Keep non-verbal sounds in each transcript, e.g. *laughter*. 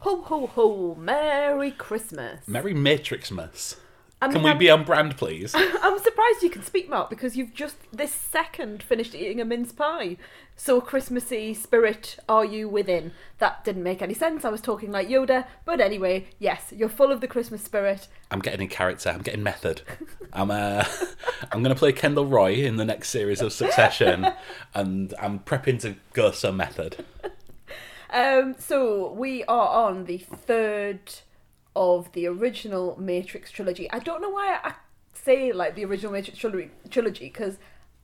Ho ho ho! Merry Christmas. Merry Matrixmas. I mean, Can we I'm- be on brand, please? *laughs* I'm surprised you can speak, Mark, because you've just this second finished eating a mince pie. So Christmassy spirit are you within? That didn't make any sense. I was talking like Yoda, but anyway, yes, you're full of the Christmas spirit. I'm getting in character. I'm getting method. I'm uh, *laughs* I'm gonna play Kendall Roy in the next series of Succession, *laughs* and I'm prepping to go some method. Um, so we are on the third of the original Matrix trilogy. I don't know why I say like the original Matrix trilogy trilogy because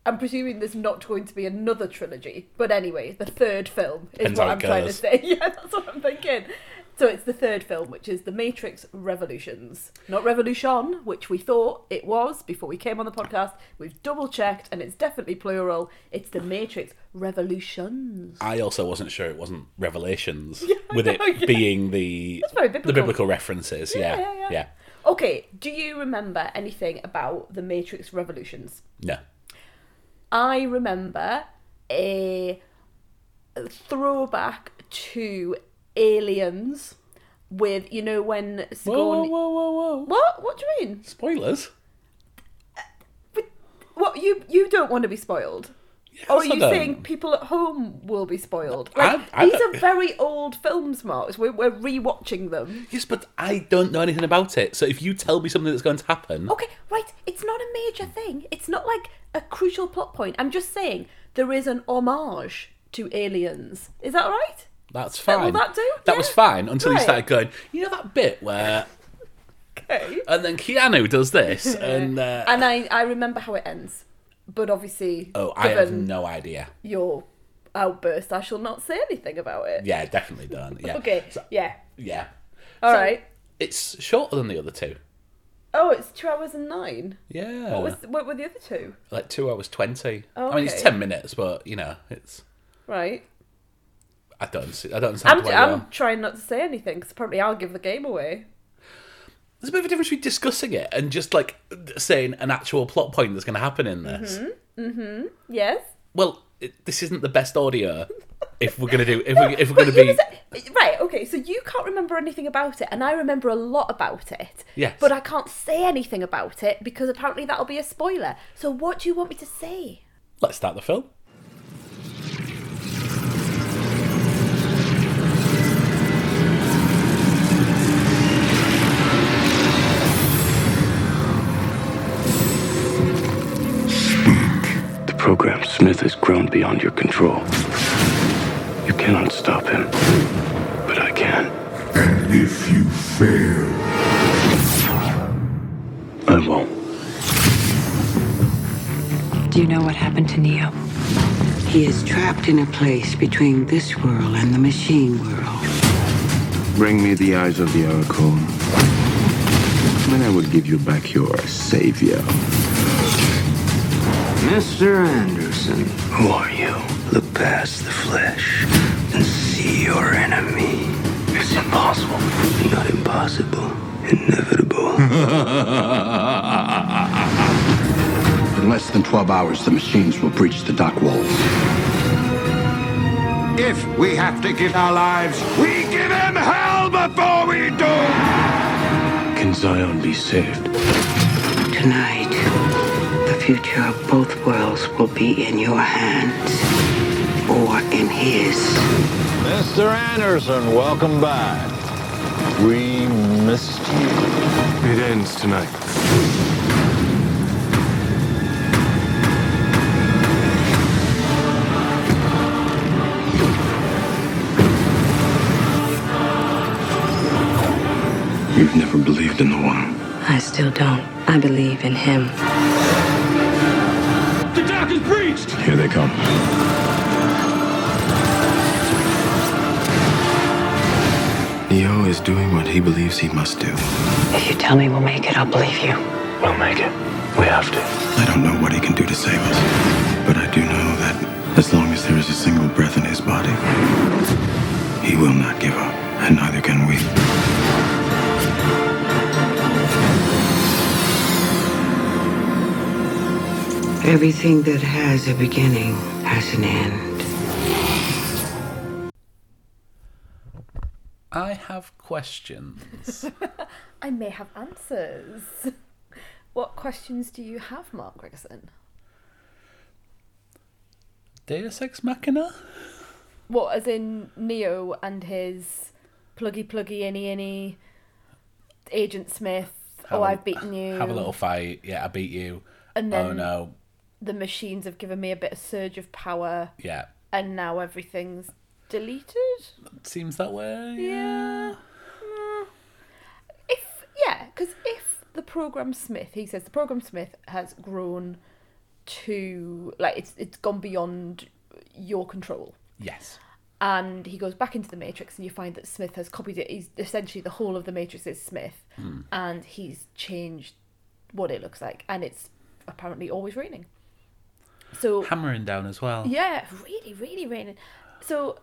I'm presuming there's not going to be another trilogy. But anyway, the third film is Depends what I'm it trying to say. *laughs* Yeah, that's what I'm thinking. So it's the third film, which is The Matrix Revolutions. Not Revolution, which we thought it was before we came on the podcast. We've double checked and it's definitely plural. It's The Matrix Revolutions. I also wasn't sure it wasn't Revelations, *laughs* with it yeah. being the very the biblical. biblical references. Yeah, yeah, yeah. yeah. Okay, do you remember anything about the Matrix Revolutions? No. I remember a throwback to Aliens with, you know, when Whoa, Sigourney. whoa, whoa, whoa, whoa! What? What do you mean? Spoilers. What you you don't want to be spoiled? Yes, or are you saying people at home will be spoiled? Like, I- I these are very old films, Mark. We're, we're rewatching them. Yes, but I don't know anything about it. So if you tell me something that's going to happen, Okay, right. It's not a major thing. It's not like a crucial plot point. I'm just saying there is an homage to aliens. Is that right? That's Will fine. that do? That Yeah. was fine until Right. you started going. You know that bit where, Okay. and then Keanu does this, *laughs* and uh, And I, I remember how it ends. But obviously, oh, I have no idea. your outburst, I shall not say anything about it. Yeah, definitely don't. Yeah. *laughs* Okay, So- yeah. yeah. All So, right. It's shorter than the other two. Oh, it's two hours and nine. Yeah. What, was, what were the other two? like two hours twenty. Oh, I mean, it's ten minutes, but you know, it's. Right. I don't. see- I don't understand I'm, why. I'm you're- trying not to say anything because probably I'll give the game away. There's a bit of a difference between discussing it and just like saying an actual plot point that's going to happen in this. Mm-hmm. Yes? Well, it, this isn't the best audio. *laughs* if we're gonna do, if we if we're gonna be, was- right, okay, so you can't remember anything about it, and I remember a lot about it. Yes. But I can't say anything about it because apparently that'll be a spoiler. So what do you want me to say? let's start the film. Program Smith has grown beyond your control. You cannot stop him, but I can. And if you fail, I won't. Do you know what happened to Neo? He is trapped in a place between this world and the machine world. bring me the eyes of the Oracle. Then I will give you back your savior. Mr. Anderson. Who are you? Look past the flesh and see your enemy. It's impossible. Not impossible. Inevitable. In less than 12 hours, the machines will breach the dock walls. If we have to give our lives, we give him hell before we do! Can Zion be saved? Tonight, the future of both worlds will be in your hands or in his. Mr. Anderson, welcome back. We missed you. It ends tonight. You've never believed in the one. I still don't. I believe in him. Here they come. Neo is doing what he believes he must do. If you tell me we'll make it, I'll believe you. We'll make it. We have to. I don't know what he can do to save us, but I do know that as long as there is a single breath in his body, he will not give up, and neither can we. Everything that has a beginning has an end. I have questions. *laughs* I may have answers. What questions do you have, Mark Gregson? Deus Ex Machina? What, as in Neo and his pluggy pluggy inny inny Agent Smith? Oh, have oh, a- I've beaten you. Have a little fight. Yeah, I beat you. And oh, then, oh no. The machines have given me a bit of surge of power, Yeah. and now everything's deleted. Seems that way. Yeah. Mm. If yeah, because if the program Smith, he says the program Smith has grown to like it's it's gone beyond your control. Yes. and he goes back into the matrix and you find that smith has copied it he's essentially the whole of the matrix is smith Hmm. and he's changed what it looks like and it's apparently always raining so Hammering down as well. yeah really really raining. So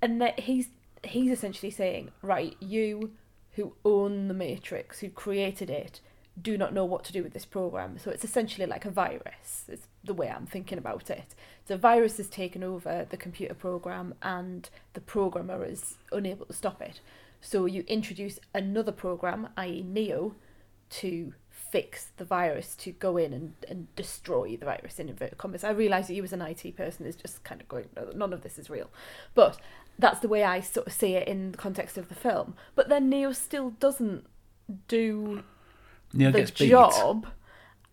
and that he's he's essentially saying right you who own the matrix who created it do not know what to do with this program. So it's essentially like a virus it's the way i'm thinking about it. The virus has taken over the computer program and the programmer is unable to stop it. So you introduce another program i.e neo to fix the virus to go in and, and destroy the virus in inverted commas. I realise that you as an IT person is just kind of going, "No, none of this is real. But that's the way I sort of see it in the context of the film. But then Neo still doesn't do Neo the gets beat. job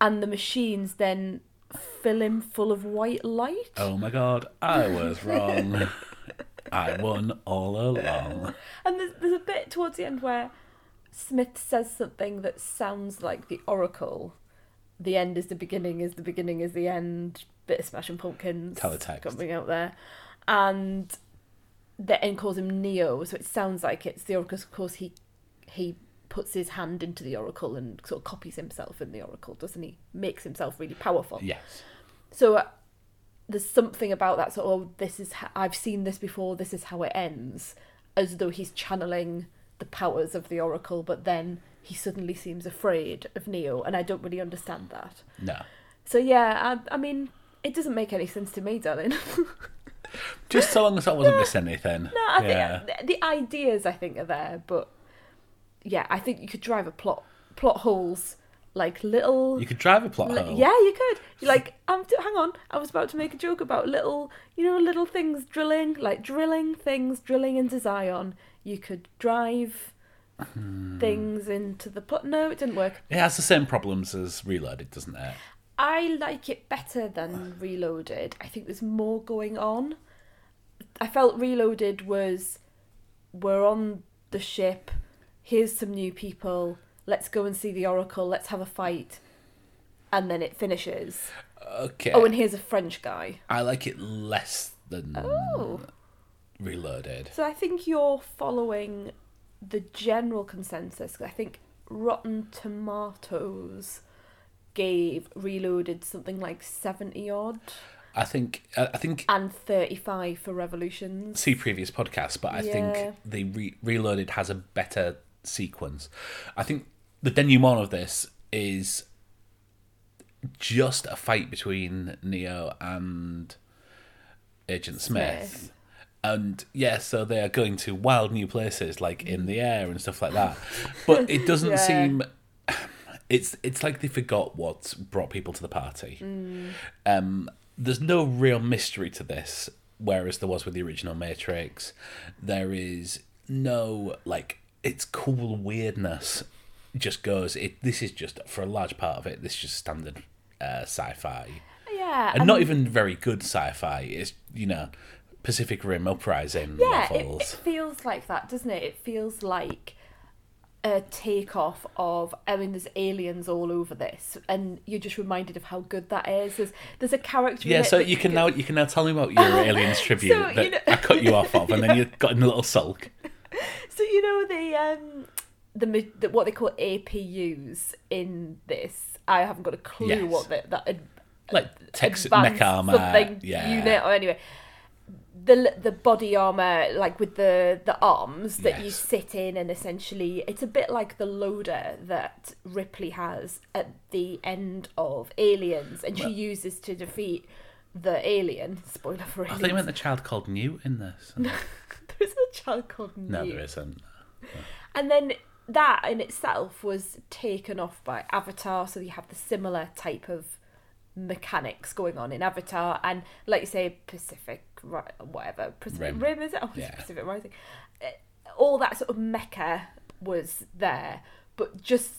and the machines then fill him full of white light. Oh my god, I was wrong. *laughs* I won all along. And there's, there's a bit towards the end where Smith says something that sounds like the Oracle. The end is the beginning, is the beginning is the end. Bit of Smashing Pumpkins Teletext. coming out there, and the end calls him Neo. So it sounds like it's the Oracle. Of course, he he puts his hand into the Oracle and sort of copies himself in the Oracle, doesn't he? Makes himself really powerful. Yes. So uh, there's something about that sort of oh, this is I've seen this before. This is how it ends, as though he's channeling the powers of the Oracle, but then he suddenly seems afraid of Neo, and I don't really understand that. No. So yeah, I, I mean, it doesn't make any sense to me, darling. *laughs* Just so long as I wasn't missing anything. no, I yeah. think the, ideas I think are there, but yeah, I think you could drive a plot plot holes like little You could drive a plot Li- hole. Yeah, you could. You're like, um, hang on. I was about to make a joke about little, you know, little things drilling, like drilling things, drilling into Zion. You could drive Hmm. things into the plot. No, it didn't work. It has the same problems as Reloaded, doesn't it? I like it better than Reloaded. I think there's more going on. I felt Reloaded was, we're on the ship. Here's some new people. Let's go and see the Oracle. Let's have a fight. And then it finishes. Okay. Oh, and here's a French guy. I like it less than Oh. Reloaded. So I think you're following the general consensus. I think Rotten Tomatoes gave Reloaded something like 70 odd I think I think and 35 for Revolutions. see previous podcasts, but I Yeah. think the re- Reloaded has a better sequence. I think the denouement of this is just a fight between Neo and Agent Smith. Smith. And yeah, so they are going to wild new places like in the air and stuff like that. But it *laughs* doesn't Yeah. seem it's it's like they forgot what brought people to the party. Mm. Um, there's no real mystery to this, whereas there was with the original Matrix. There is no like it's cool weirdness. Just goes. It this is just for a large part of it. This is just standard uh, sci-fi, Yeah. and not even very good sci-fi. It's you know Pacific Rim Uprising Yeah, it, it feels like that, doesn't it? It feels like a takeoff of. I mean, there's aliens all over this, and you're just reminded of how good that is. There's, there's a character. Yeah, so that you can now you can now tell me about your *laughs* aliens tribute So, you know- I cut you off of, and then you got in a little sulk. *laughs* So you know the um the, the what they call APUs in this. I haven't got a clue Yes. what the, that ad- Like Tex advanced mech armor, yeah. unit or anyway. The the body armor, like with the the arms that you sit in, and essentially it's a bit like the loader that Ripley has at the end of Aliens, and she uses to defeat the alien. Spoiler for I Aliens. thought you meant the child called Newt in this. *laughs* there isn't a child called No, there isn't. And then that in itself was taken off by Avatar, so you have the similar type of mechanics going on in Avatar, and like you say, Pacific, whatever, Pacific Rim. Rim, is it? Oh, Yeah. Pacific Rising. Uh, All that sort of mecha was there, but just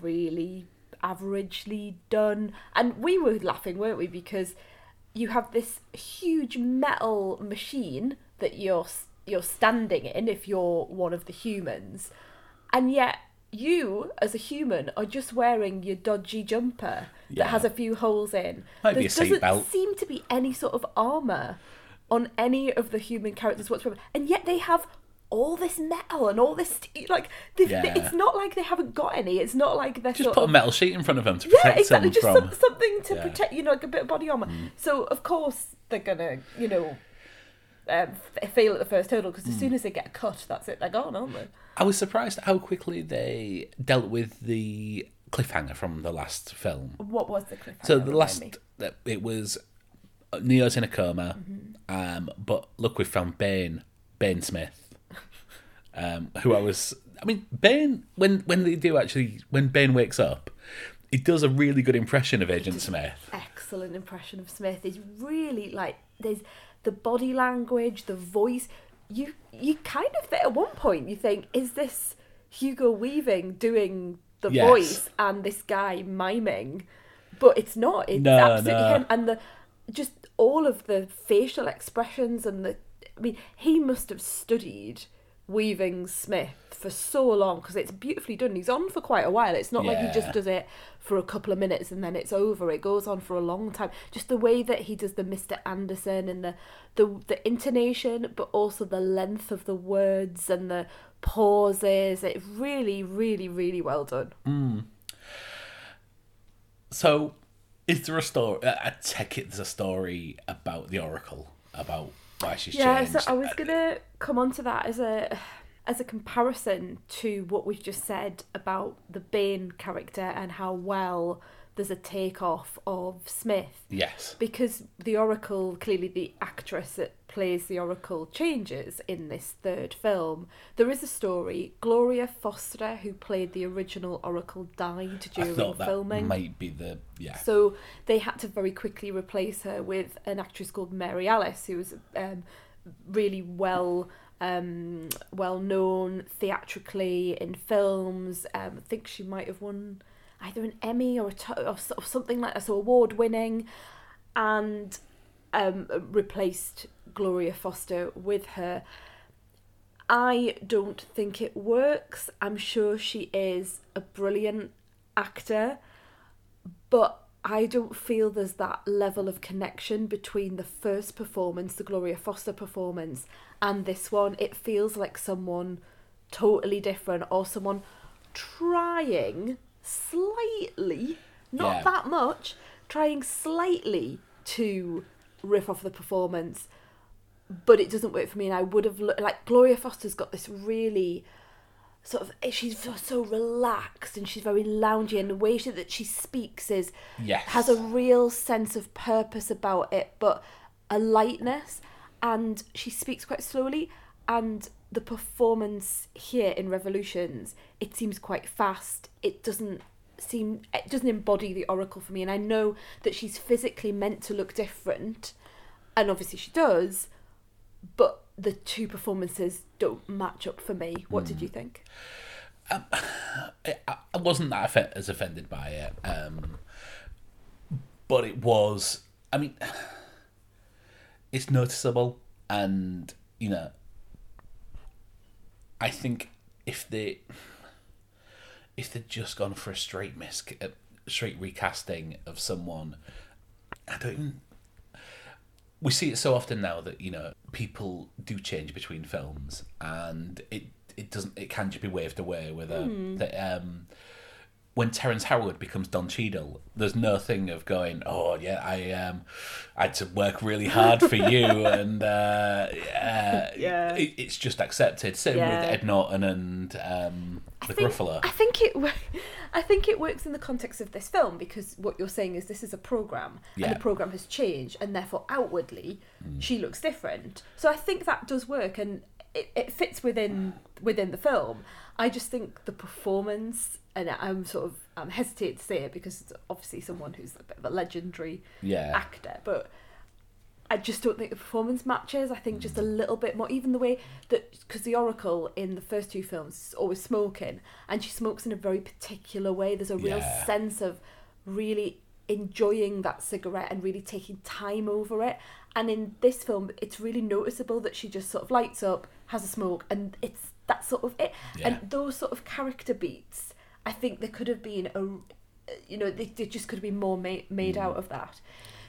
really averagely done. And we were laughing, weren't we? Because you have this huge metal machine that you're you're standing in if you're one of the humans, and yet you as a human are just wearing your dodgy jumper Yeah. that has a few holes in. Might there a doesn't belt. seem to be any sort of armor on any of the human characters whatsoever, and yet they have all this metal and all this. Like Yeah. it's not like they haven't got any. It's not like they're Just put of a metal sheet in front of them to yeah, exactly. them Just from. some, something to Yeah. Mm. protect, you know, like a bit of body armor. So of course they're gonna, you know, um, fail at the first hurdle because as Mm. soon as they get cut, that's it. They're gone, aren't they? I was surprised how quickly they dealt with the cliffhanger from the last film. What was the cliffhanger? So the last, me. it was uh, Neo's in a coma, Mm-hmm. um, but look, we found Bane, Bane Smith, *laughs* um, who I was. I mean, Bane when when they do actually when Bane wakes up, he does a really good impression of Agent Smith. excellent impression of Smith. Is really like there's the body language, the voice. You you kind of at one point you think, is this Hugo Weaving doing the Yes. voice and this guy miming? But it's not. It's No, absolutely no. him. And the just all of the facial expressions and the I mean, he must have studied Weaving Smith for so long because it's beautifully done. He's on for quite a while. It's not like he just does it for a couple of minutes and then it's over. It goes on for a long time. Just the way that he does the Mr. Anderson and the the the intonation, but also the length of the words and the pauses. It's really, really, really well done. Hmm. So, is there a story? I take it there's a story about the Oracle, about why she's Yeah, changed. so I was gonna come on to that as a as a comparison to what we've just said about the Bane character and how well there's a takeoff of Smith. Yes. Because the Oracle, clearly the actress that plays the Oracle changes in this third film. There is a story. Gloria Foster, who played the original Oracle, died I during thought that filming. might be the yeah. So they had to very quickly replace her with an actress called Mary Alice, who was um, really well um, well known theatrically in films. Um, I think she might have won either an Emmy or a to- or, or something like that, so award winning, and um, replaced Gloria Foster with her. I don't think it works. I'm sure she is a brilliant actor, but I don't feel there's that level of connection between the first performance, the Gloria Foster performance, and this one. It feels like someone totally different or someone trying not Yeah. that much, trying slightly to riff off the performance but it doesn't work for me. And I would have looked like Gloria Foster's got this really sort of eh, she's so- so relaxed and she's very loungy, and the way she, that she speaks is Yes. has a real sense of purpose about it, but a lightness. And she speaks quite slowly, and the performance here in Revolutions it seems quite fast. It doesn't seem it doesn't embody the oracle for me and i know that she's physically meant to look different and obviously she does but the two performances don't match up for me what did you think *sighs* I, I wasn't that as offended by it, um, but it was. I mean, *sighs* it's noticeable, and you know, I think if they if they'd just gone for a straight mis uh, straight recasting of someone, I don't even. We see it so often now that you know people do change between films, and it it doesn't it can just be waved away with a that um when Terence Howard becomes Don Cheadle, there's no thing of going, oh yeah, I um, I had to work really hard for you, *laughs* and uh, uh, Yeah. it, it's just accepted. Same Yeah. with Ed Norton and um, the think, Gruffalo. I think it *laughs* I think it works in the context of this film because what you're saying is this is a program and the program has changed and therefore outwardly mm. she looks different. So I think that does work and it, it fits within within the film. I just think the performance, and I'm sort of I'm hesitant to say it because it's obviously someone who's a bit of a legendary Yeah. actor, but I just don't think the performance matches. I think just a mm. little bit more, even the way that because the Oracle in the first two films is always smoking, and she smokes in a very particular way. There's a real Yeah. sense of really enjoying that cigarette and really taking time over it. And in this film, it's really noticeable that she just sort of lights up, has a smoke, and it's that sort of it. Yeah. And those sort of character beats, I think there could have been a, you know, they, they just could have been more made, made out mm. of that.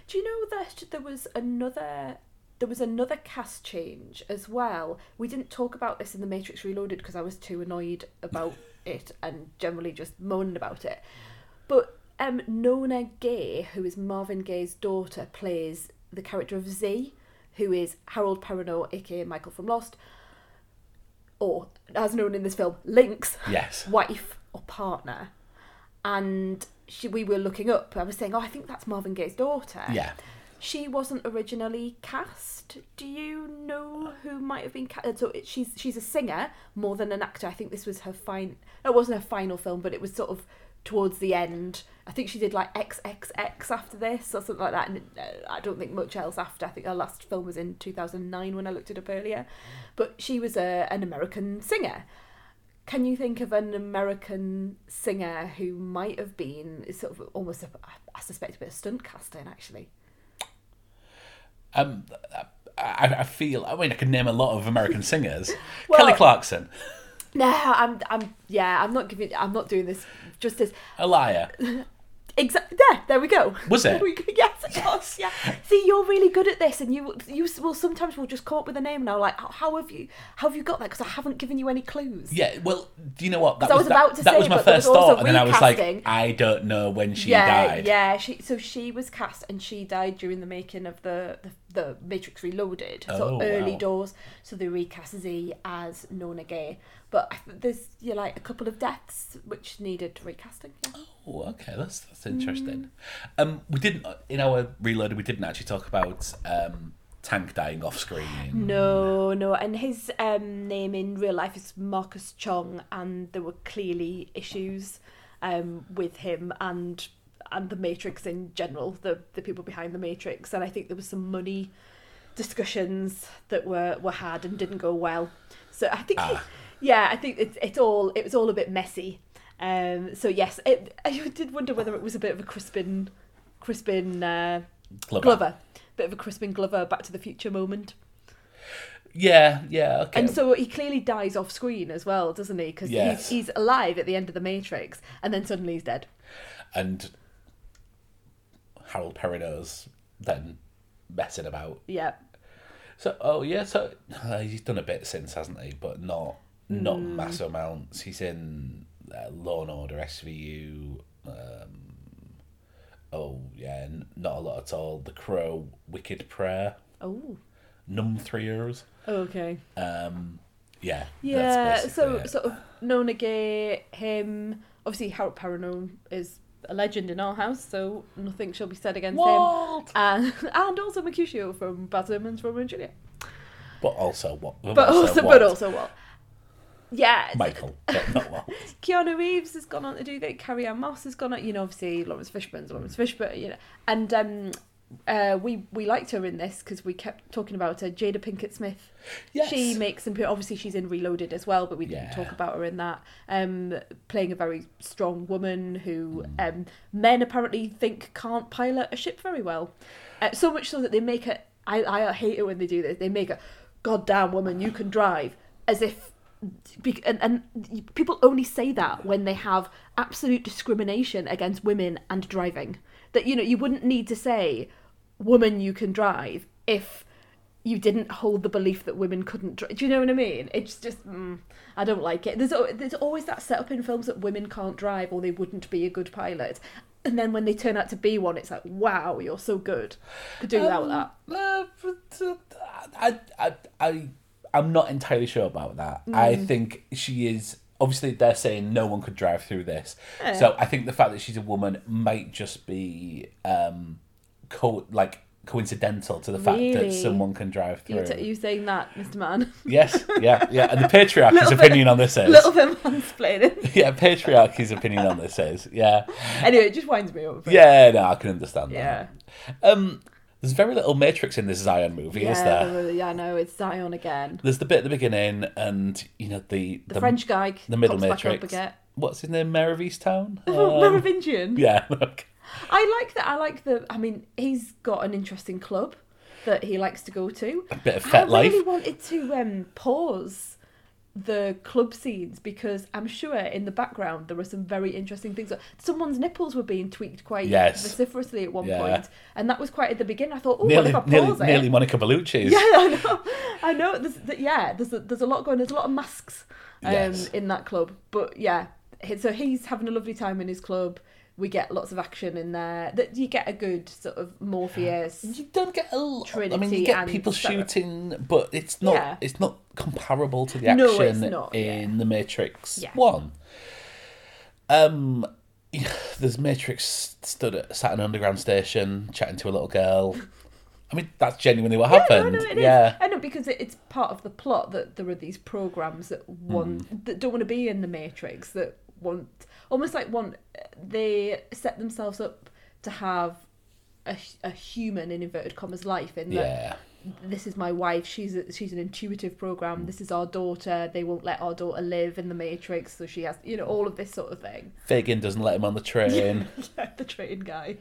Do you know that there was another there was another cast change as well? We didn't talk about this in the Matrix Reloaded because I was too annoyed about *laughs* it and generally just moaning about it. But um, Nona Gaye, who is Marvin Gaye's daughter, plays the character of Zee, who is Harold Perrineau, aka Michael from Lost, or as known in this film, Link's Yes. wife or partner. And she, we were looking up. I was saying, oh, I think that's Marvin Gaye's daughter. Yeah. She wasn't originally cast. Do you know who might have been cast? So it, she's she's a singer more than an actor. I think this was her fine. It wasn't her final film, but it was sort of towards the end. I think she did like XXX after this or something like that, and uh, I don't think much else after. I think her last film was in two thousand nine when I looked it up earlier. But she was a, an American singer. Can you think of an American singer who might have been sort of almost a, I suspect a bit of stunt casting actually? Um, I, I feel. I mean, I can name a lot of American singers. *laughs* Well- Kelly Clarkson, No, I'm, I'm, yeah, I'm not giving, I'm not doing this justice. Aaliyah. *laughs* Exactly. There, there we go. Was it? *laughs* We yes, it was. Yeah. *laughs* See, you're really good at this, and you, you will sometimes will just come up with a name now. Like, how, have you, how have you got that? Because I haven't given you any clues. Yeah, well, do you know what? That 'Cause I was that, about to that say, was my but first was thought, and then I was like. I don't know when she yeah, died. yeah. She, so she was cast, and she died during the making of the the, the Matrix Reloaded, Oh, so early wow. doors. So they recast Zee as Nona Gaye, but I th- there's you know, like a couple of deaths which needed recasting. Yeah. Oh, okay, that's that's interesting. Um, we didn't in our reloaded. We didn't actually talk about um, Tank dying off screen. No, no, and his um, name in real life is Marcus Chong, and there were clearly issues um, with him and and the Matrix in general, the the people behind the Matrix, and I think there was some money discussions that were were had and didn't go well. So I think, yeah, I think it's it's all it was all a bit messy. Um, so yes, it, I did wonder whether it was a bit of a Crispin, Crispin uh, Glover. Glover, bit of a Crispin Glover Back to the Future moment. Yeah, yeah, okay. And so he clearly dies off screen as well, doesn't he? Because Yes. he's, he's alive at the end of the Matrix, and then suddenly he's dead. and Harold Perrineau's then messing about. Yeah. So, oh yeah, so uh, he's done a bit since, hasn't he? But not not Mm. massive amounts. He's in uh, Law and Order SVU. Um, oh yeah, n- not a lot at all. The Crow, Wicked Prayer, Oh. Num Three Years. Okay. Um, yeah, Yeah. So it. sort of Nona Gaye, him. Obviously, Harold Perrineau is a legend in our house, so nothing shall be said against Walt! him. *laughs* And and also Mercutio from Baz Luhrmann's Romeo and Juliet. but also what? But also, what? but also what? Yeah. Michael, but not what. *laughs* Keanu Reeves has gone on to do that. Carrie-Anne Moss has gone on. You know, obviously Laurence Fishburne's Laurence Fishburne. You know, and um, uh, we we liked her in this because we kept talking about her. Jada Pinkett Smith. Yes. She makes some. Obviously, she's in Reloaded as well, but we didn't Yeah. talk about her in that. Um, playing a very strong woman who Mm. um, men apparently think can't pilot a ship very well. Uh, so much so that they make it. I I hate it when they do this. They make a goddamn woman you can drive as if and, and people only say that when they have absolute discrimination against women and driving that you know you wouldn't need to say woman you can drive if you didn't hold the belief that women couldn't drive do you know what i mean it's just mm, i don't like it there's, there's always that setup in films that women can't drive or they wouldn't be a good pilot and then when they turn out to be one it's like wow you're so good could do without that Uh, uh, I, I, I, I'm not entirely sure about that. I Mm. think she is. Obviously, they're saying no one could drive through this. So I think the fact that she's a woman might just be um, co- like coincidental to the fact that someone can drive You, through. t- you saying that, Mr. Man? *laughs* Yes, yeah, yeah. And the *laughs* patriarchy's bit- opinion on this is Little bit mansplaining. *laughs* yeah, patriarchy's opinion on this is yeah, anyway, it just winds me up. yeah. No, I can understand Yeah. that. Um, there's very little Matrix in this Zion movie, is there? yeah, no, it's Zion again. There's the bit at the beginning, and you know the The, French guy the middle Matrix. What's his name? Mayor of Easttown. Oh, Um, Merovingian. yeah. okay. I like that. I like the. I mean, he's got an interesting club that he likes to go to. A bit of I fet life. really wanted to um, pause the club scenes because I'm sure in the background there were some very interesting things. Someone's nipples were being tweaked quite Yes. vociferously at one Yeah. point, and that was quite at the beginning. I thought, oh, what Nearly, if I pause nearly, it? nearly Monica Bellucci's. *laughs* Yeah, I know. I know. There's, th- yeah, there's a, there's a lot going. There's a lot of masks um, Yes. in that club. But yeah, he- so he's having a lovely time in his club. We get lots of action in there. That you get a good sort of Morpheus. You don't get a lot. I mean, you get people Sarah. shooting, but it's not. Yeah. It's not comparable to the action No, not, in the Matrix Yeah. One. Um, *sighs* there's Matrix stood at sat in an underground station chatting to a little girl. I mean, that's genuinely what Yeah, happened. no, no, it is. yeah. I know because it, it's part of the plot that there are these programs that want Hmm. that don't want to be in the Matrix that want almost like want they set themselves up to have a, a human in inverted commas life in that Yeah. this is my wife she's a, she's an intuitive program this is our daughter they won't let our daughter live in the matrix so she has you know all of this sort of thing Fagin doesn't let him on the train. *laughs* yeah, the train guy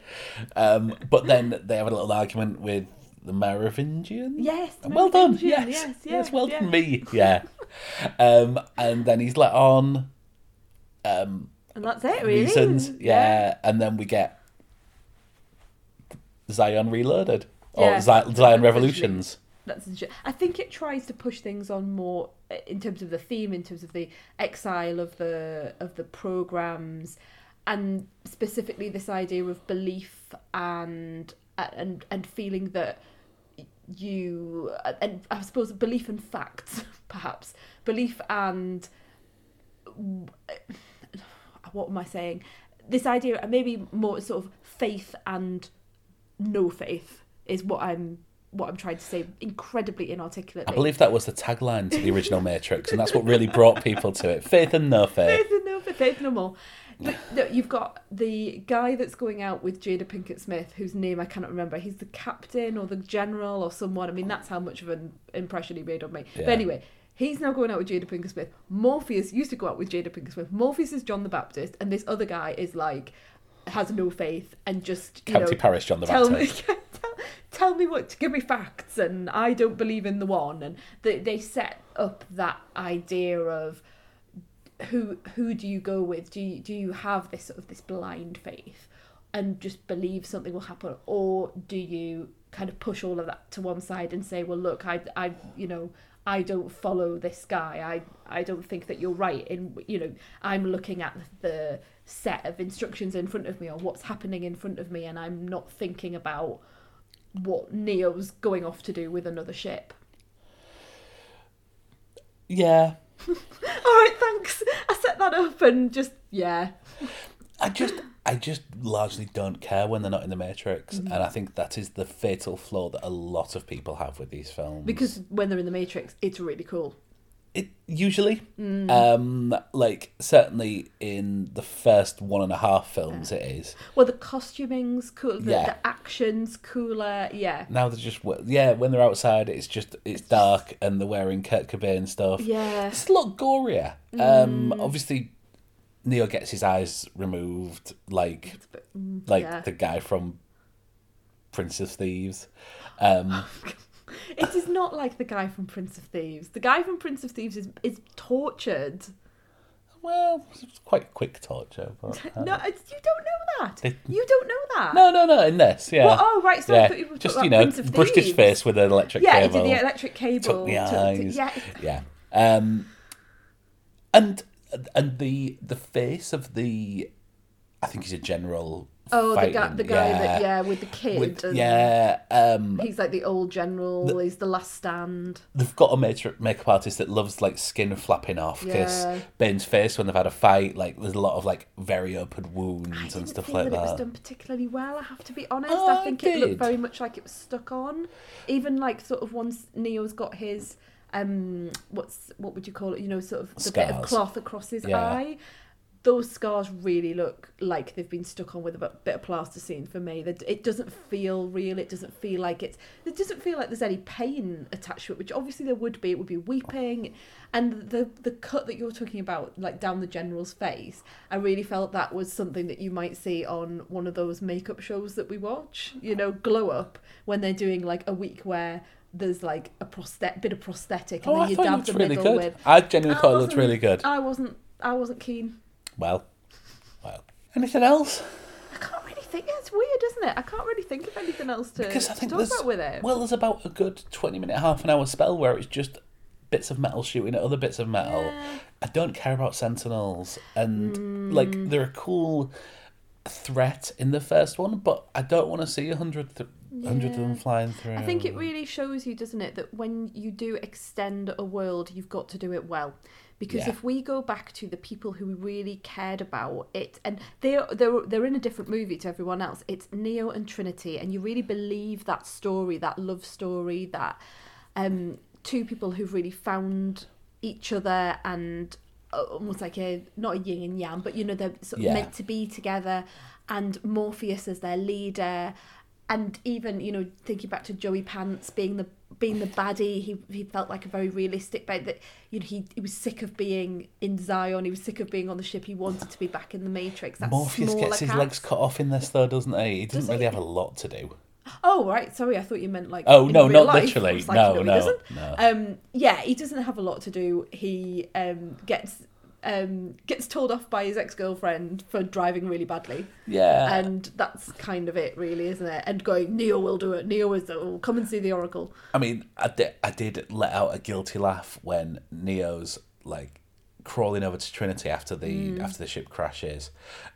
um, but then they have a little argument with the Merovingian. yes the well done. Merovingian, Yes, yes yes, well done, me. Yeah. um, and then he's let on. Um, and that's it really reasons. Yeah. And then we get Zion Reloaded or Yeah. Zi- Zion Revolutions. That's. I think it tries to push things on more in terms of the theme, in terms of the exile of the of the programs, and specifically this idea of belief and and and feeling that you and I suppose belief and facts, *laughs* perhaps belief and what am I saying? This idea, uh, maybe more sort of faith and no faith, is what I'm what I'm trying to say incredibly inarticulately. I believe that was the tagline to the original Matrix, and that's what really brought people to it. Faith and no faith. faith and no faith, faith no more. But no, you've got the guy that's going out with Jada Pinkett Smith, whose name I cannot remember. He's the captain or the general or someone. I mean, that's how much of an impression he made on me. Yeah. But anyway, he's now going out with Jada Pinkett Smith. Morpheus used to go out with Jada Pinkett Smith. Morpheus is John the Baptist, and this other guy is like has no faith and just you County know, Paris John the tell Baptist. Me, *laughs* tell, tell me what give me facts, and I don't believe in the one. And they they set up that idea of who who do you go with? Do you do you have this sort of this blind faith and just believe something will happen, or do you kind of push all of that to one side and say, well, look, I I you know I don't follow this guy. I I don't think that you're right. In you know I'm looking at the set of instructions in front of me or what's happening in front of me, and I'm not thinking about what Neo's going off to do with another ship. Yeah. *laughs* All right, thanks. I set that up and just yeah. I just I just largely don't care when they're not in the Matrix, Mm-hmm. and I think that is the fatal flaw that a lot of people have with these films. Because when they're in the Matrix, it's really cool. it usually, Mm. um, like certainly in the first one and a half films, it is. Well, the costuming's cool. The, Yeah. the action's cooler. Yeah. Now they're just yeah, when they're outside, it's just it's dark and they're wearing Kurt Cobain stuff. Yeah. It's a lot gorier. Um, obviously, Neo gets his eyes removed, like like yeah. the guy from Prince of Thieves. Um, *laughs* It is not like the guy from Prince of Thieves. The guy from Prince of Thieves is is tortured. well, it's quite quick torture. But, *laughs* uh, No, it's, you don't know that. They- You don't know that. no, no, no. In this, yeah. Well, oh, right, so yeah. you just you know, Prince of brushed his face with an electric Yeah, cable. did the electric cable. took the took- eyes. yeah. yeah. Um, and and the the face of the I think he's a general. Oh, the guy, the guy that yeah with the kid. With- and yeah, um, He's like the old general. he's the last stand. they've got a makeup makeup artist that loves like skin flapping off because Yeah. Bane's face when they've had a fight, like there's a lot of like very open wounds I and stuff like that, it was done particularly well. I have to be honest. Oh, I I think it looked very much like it was stuck on. Even like sort of once Neo's got his um, what's what would you call it? You know, sort of the bit of cloth across his Yeah. eye. Those scars really look like they've been stuck on with a bit- of plasticine for me. That it doesn't feel real. It doesn't feel like it's. It doesn't feel like there's any pain attached to it, which obviously there would be. It would be weeping, and the the cut that you're talking about, like down the general's face, I really felt that was something that you might see on one of those makeup shows that we watch. You know, glow up when they're doing like a week where there's like a prosthet bit of prosthetic, and Oh, then I you dab the really middle good. with. I genuinely I thought it looked wasn't- really good. I wasn't. I wasn't keen. Well, well. Anything else? I can't really think. It's weird, isn't it? I can't really think of anything else to, Because I to think talk about with it. well, there's about a good twenty minute, half an hour spell where it's just bits of metal shooting at other bits of metal. I don't care about sentinels, and Mm. like they're a cool threat in the first one, but I don't want to see a hundred, th- hundred of them flying through. I think it really shows you, doesn't it, that when you do extend a world, you've got to do it well. Because Yeah. if we go back to the people who really cared about it, and they're they're they're in a different movie to everyone else. It's Neo and Trinity, and you really believe that story, that love story, that um, two people who've really found each other and uh, almost like a not a yin and yang, but you know they're sort of Yeah. meant to be together, and Morpheus as their leader, and even you know thinking back to Joey Pants being the being the baddie, he he felt like a very realistic bad that you know he he was sick of being in Zion, he was sick of being on the ship, he wanted to be back in the Matrix. That Morpheus gets his cat. legs cut off in this though, doesn't he? He doesn't Does really he? have a lot to do. Oh right, sorry, I thought you meant like. Oh, no, not life. literally. Like, No, he no, no. Um, yeah, he doesn't have a lot to do. He um gets um gets told off by his ex girlfriend for driving really badly. Yeah. and that's kind of it, really, isn't it? And going, Neo will do it. Neo is the. Oh, come and see the Oracle. I mean, I did, I did let out a guilty laugh when Neo's like crawling over to Trinity after the Mm. after the ship crashes,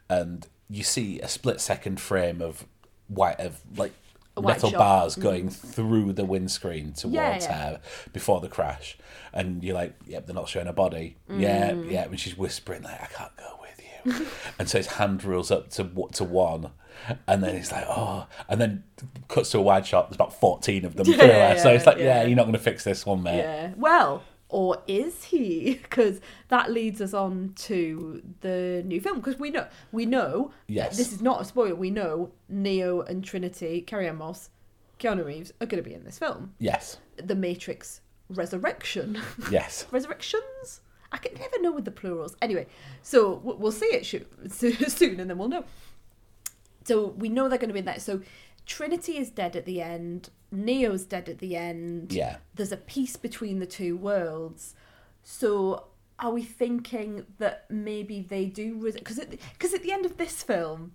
and you see a split second frame of white of like metal shot. bars Mm. going through the windscreen towards Yeah, yeah. her before the crash, and you're like, yep, they're not showing her body. Yeah, Mm. yeah, and she's whispering like, I can't go with you, *laughs* and so his hand rolls up to what to one. And then he's like, oh, and then cuts to a wide shot. There's about fourteen of them *laughs* Yeah, through her. So it's like, yeah, yeah. you're not going to fix this one, mate. Yeah. Well, or is he? *laughs* Because that leads us on to the new film. Because we know, we know. Yes. This is not a spoiler. We know Neo and Trinity, Carrie-Anne Moss, Keanu Reeves are going to be in this film. Yes, The Matrix Resurrection. *laughs* yes. Resurrections. I can never know with the plurals. Anyway, so we'll see it *laughs* soon, and then we'll know. So we know they're going to be in that. So Trinity is dead at the end. Neo's dead at the end. Yeah. There's a peace between the two worlds. So are we thinking that maybe they do? Because because at the end of this film.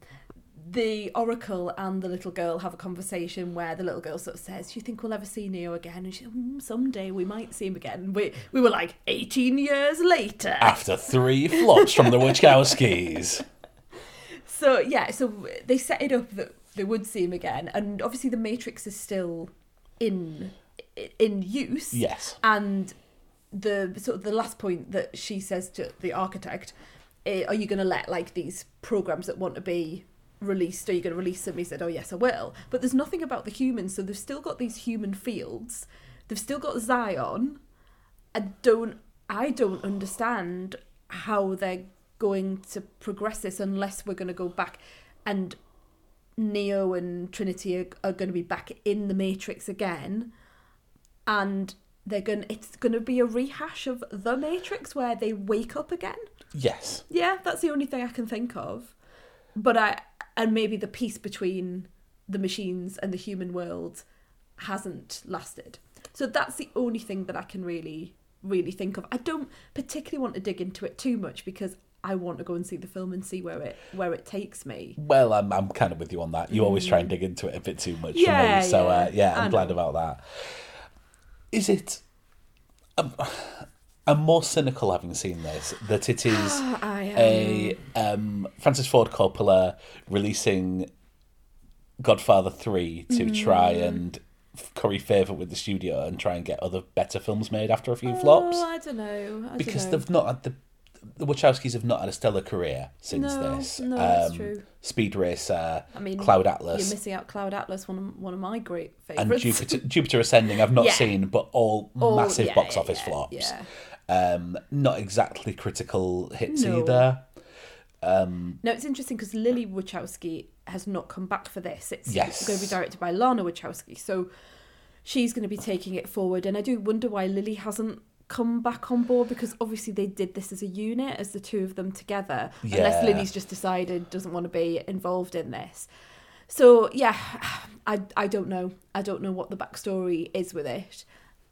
The Oracle and the little girl have a conversation where the little girl sort of says, "Do you think we'll ever see Neo again?" And she, mm, "Someday we might see him again." We we were like, 18 years later. After three flops from the Wachowskis. *laughs* So yeah, so they set it up that they would see him again, and obviously the Matrix is still in in use. Yes. And the sort of the last point that she says to the architect, eh, "Are you going to let like these programs that want to be released? Are you going to release them?" He said, "Oh yes, I will." But there's nothing about the humans, so they've still got these human fields. They've still got Zion. I don't I don't understand how they're going to progress this unless we're going to go back and Neo and Trinity are, are going to be back in the Matrix again and they're going it's going to be a rehash of the Matrix where they wake up again. Yes. Yeah, that's the only thing I can think of. But I and maybe the peace between the machines and the human world hasn't lasted. So that's the only thing that I can really really think of. I don't particularly want to dig into it too much because I want to go and see the film and see where it where it takes me. Well, I'm, I'm kind of with you on that. You always try and dig into it a bit too much Yeah, for me. So, uh, yeah. yeah, I I'm glad about that. Is it. Um, I'm more cynical having seen this that it *gasps* is a um, Francis Ford Coppola releasing Godfather 3 to try Mm. and curry favour with the studio and try and get other better films made after a few flops. Oh, I don't know. I because don't know. they've not had the the Wachowskis have not had a stellar career since No, this. no, that's Um, true. Speed Racer, I mean, Cloud Atlas. You're missing out Cloud Atlas, one of one of my great and. Jupiter, Jupiter Ascending. I've not *laughs* Yeah. seen, but all Oh, massive yeah, box yeah, office flops. Um, not exactly critical hits No. either. No, it's interesting because Lily Wachowski has not come back for this. It's Yes. going to be directed by Lana Wachowski, so she's going to be taking it forward. And I do wonder why Lily hasn't come back on board because obviously they did this as a unit, as the two of them together. Yeah. Unless Lilly's just decided doesn't want to be involved in this. So yeah, *sighs* I I don't know. I don't know what the backstory is with it.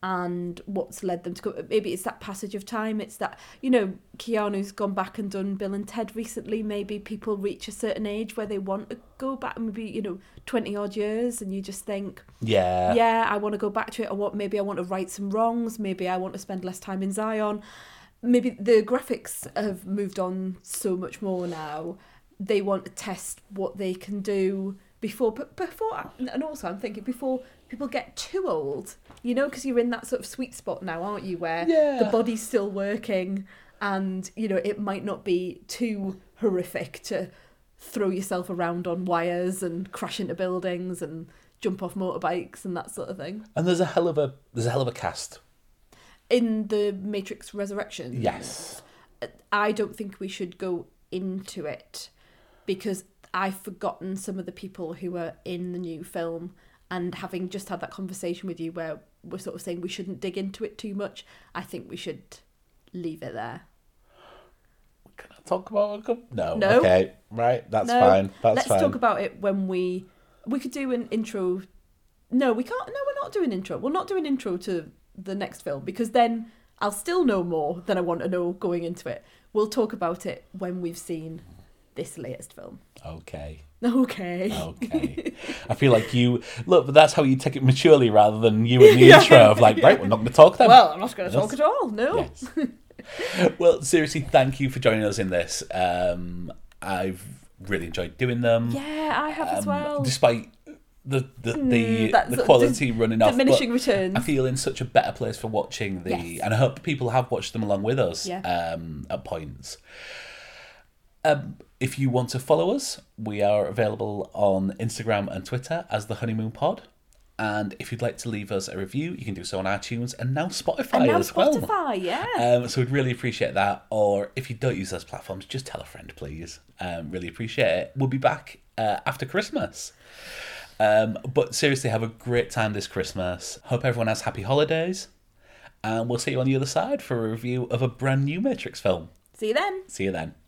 And what's led them to go? Maybe it's that passage of time. It's that you know Keanu's gone back and done Bill and Ted recently. Maybe people reach a certain age where they want to go back, maybe you know twenty odd years, and you just think, Yeah. yeah, I want to go back to it. Or what? Maybe I want to right some wrongs. Maybe I want to spend less time in Zion. Maybe the graphics have moved on so much more now. They want to test what they can do before, but before, and also I'm thinking before people get too old. You know, because you're in that sort of sweet spot now, aren't you? Where Yeah. the body's still working, and you know it might not be too horrific to throw yourself around on wires and crash into buildings and jump off motorbikes and that sort of thing. And there's a hell of a there's a hell of a cast. In the Matrix Resurrection, Yes. I don't think we should go into it because I've forgotten some of the people who were in the new film and having just had that conversation with you where we're sort of saying we shouldn't dig into it too much, I think we should leave it there. Can I talk about couple? No. No. Okay. Right. That's no, fine. That's let's fine. talk about it when we we could do an intro. No, we can't. No, we're not doing intro. We'll not do an intro to the next film because then I'll still know more than I want to know going into it. We'll talk about it when we've seen this latest film. Okay. Okay. Okay. *laughs* I feel like you look, but that's how you take it maturely rather than you in the Yeah. intro of like, right, we're not going to talk then. Well, I'm not going to talk at all. No. Yes. *laughs* well, seriously, thank you for joining us in this. Um, I've really enjoyed doing them. Yeah, I have as um, well. Despite the the the, Mm, the quality running off, diminishing but returns. I feel in such a better place for watching the, Yes. and I hope people have watched them along with us Yeah. um, at points. Um, if you want to follow us, we are available on Instagram and Twitter as the Honeymoon Pod. And if you'd like to leave us a review, you can do so on iTunes and now Spotify and now as well. Spotify, yeah. Um, so we'd really appreciate that. Or if you don't use those platforms, just tell a friend, please. Um, really appreciate it. We'll be back uh, after Christmas. Um, but seriously, have a great time this Christmas. Hope everyone has happy holidays. And we'll see you on the other side for a review of a brand new Matrix film. See you then. See you then.